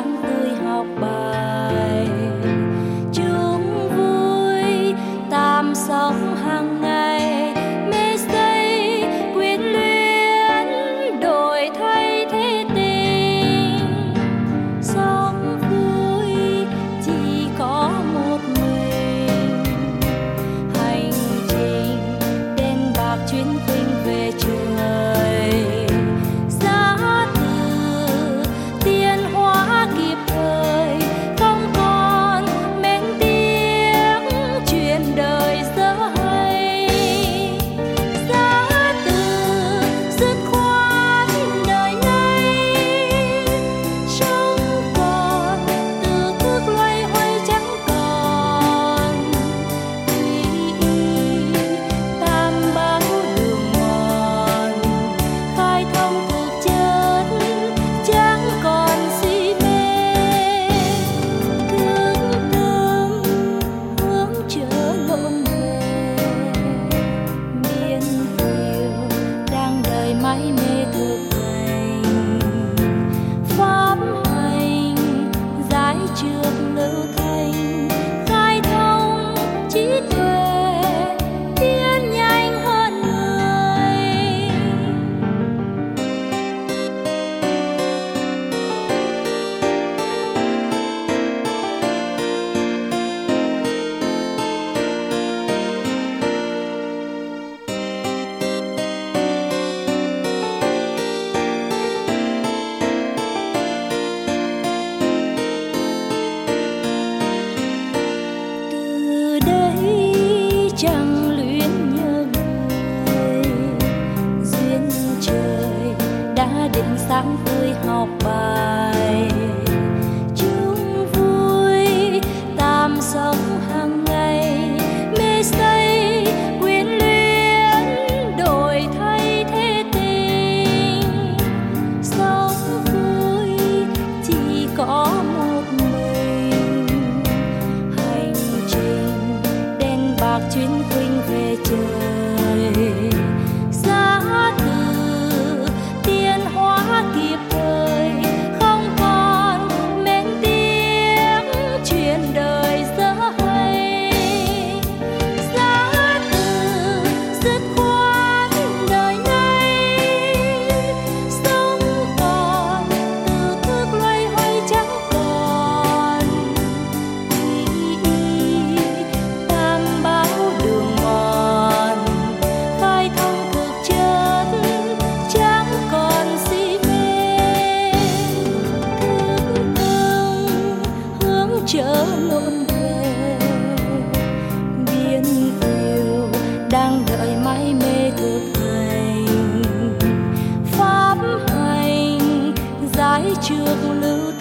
sáng tươi học bài. i time. trăng luyến nhớ người duyên trời đã định sáng tươi học bài. Chung vui tam sống hàng ngày, mê say, quyến luyến, đổi thay thế tình. Sống vui, chỉ có một chuyến khuynh về trời. lái trước lưu